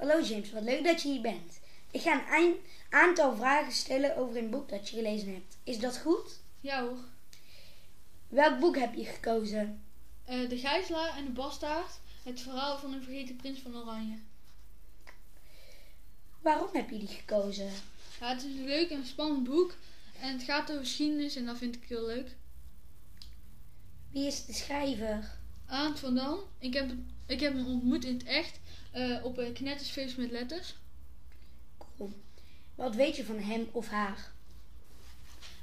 Hallo James, wat leuk dat je hier bent. Ik ga een aantal vragen stellen over een boek dat je gelezen hebt. Is dat goed? Ja hoor. Welk boek heb je gekozen? Eh, de Gijzelaar en de Bastaard. Het verhaal van een vergeten prins van Oranje. Waarom heb je die gekozen? Ja, het is een leuk en spannend boek. En het gaat over geschiedenis en dat vind ik heel leuk. Wie is de schrijver? Aant van Dam. Ik heb, ik heb hem ontmoet in het echt. eh, op een knettersfeest met letters. Cool. Wat weet je van hem of haar?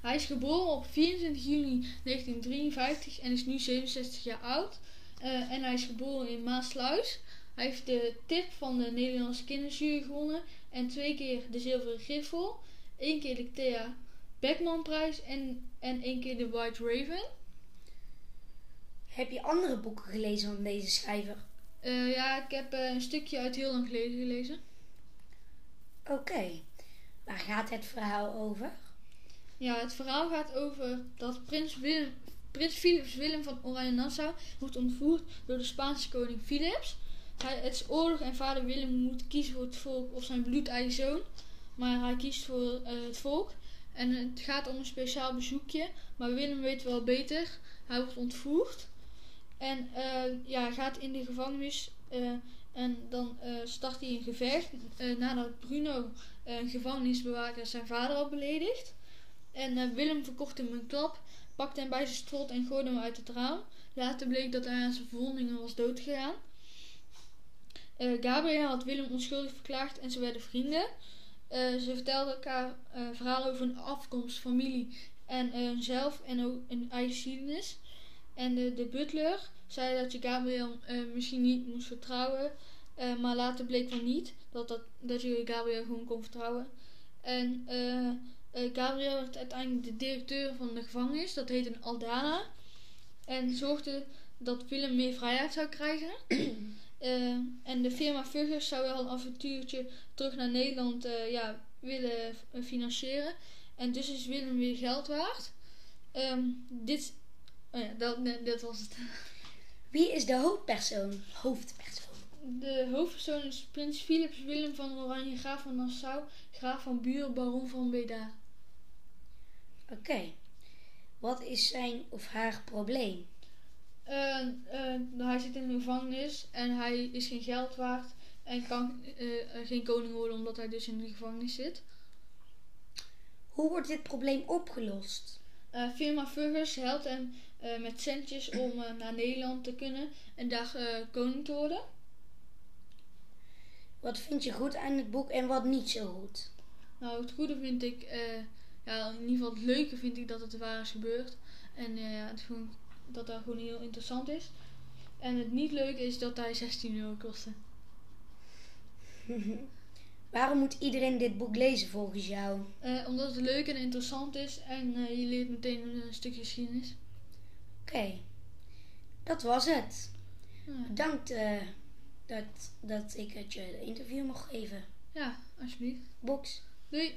Hij is geboren op 24 juni 1953 en is nu 67 jaar oud. Eh, en hij is geboren in Maasluis. Hij heeft de tip van de Nederlandse kinderjury gewonnen. En twee keer de zilveren griffel. één keer de Thea Beckmanprijs en, en één keer de White Raven. Heb je andere boeken gelezen van deze schrijver? Eh, ja, ik heb eh, een stukje uit heel lang geleden gelezen. Oké. Waar gaat het verhaal over? Ja, het verhaal gaat over dat prins, Willem, prins Philips Willem van Oranje-Nassau wordt ontvoerd door de Spaanse koning Philips. Hij, het is oorlog en vader Willem moet kiezen voor het volk of zijn bloedeigen zoon. Maar hij kiest voor eh, het volk. En het gaat om een speciaal bezoekje. Maar Willem weet wel beter. Hij wordt ontvoerd. En eh, ja, gaat in de gevangenis. eh, en dan eh, start hij een gevecht. nadat Bruno, een gevangenisbewaker, zijn vader had beledigd. En Willem verkocht hem een klap, pakte hem bij zijn strot en gooide hem uit het raam. Later bleek dat hij aan zijn verwondingen was doodgegaan. Gabriel had Willem onschuldig verklaard en ze werden vrienden. Ze vertelden elkaar verhalen over hun afkomst, familie en hunzelf en ook een eigen geschiedenis. En de, de butler zei dat je Gabriel eh, misschien niet moest vertrouwen, eh, maar later bleek van niet dat, dat, dat je Gabriel gewoon kon vertrouwen. En eh, eh, Gabriel werd uiteindelijk de directeur van de gevangenis, dat heette een Aldana. En zorgde dat Willem meer vrijheid zou krijgen. En de firma Vuggers zou wel een avontuurtje terug naar Nederland ja, willen financieren. En dus is Willem weer geld waard. Ehm, dit, oh ja, dat, nee, dat was het. Wie is de hoofdpersoon? Hoofdpersoon. De hoofdpersoon is prins Philips Willem van Oranje, graaf van Nassau, graaf van Buren, baron van Beda. Oké. Wat is zijn of haar probleem? Eh, eh, hij zit in de gevangenis en hij is geen geld waard en kan eh, geen koning worden omdat hij dus in de gevangenis zit. Hoe wordt dit probleem opgelost? Eh, firma Vuggers helpt hem eh, met centjes om eh, naar Nederland te kunnen en daar koning te worden. Wat vind je goed aan het boek en wat niet zo goed? Nou, het goede vind ik, ja, in ieder geval het leuke vind ik dat het waar is gebeurd. En ja, het gewoon, dat dat gewoon heel interessant is. En het niet leuke is dat hij 16 euro kostte. Waarom moet iedereen dit boek lezen volgens jou? Eh, omdat het leuk en interessant is en eh, je leert meteen een stukje geschiedenis. Oké. Dat was het. Ja, Bedankt eh, dat, dat ik het je interview mocht geven. ja alsjeblieft. Box. Doei!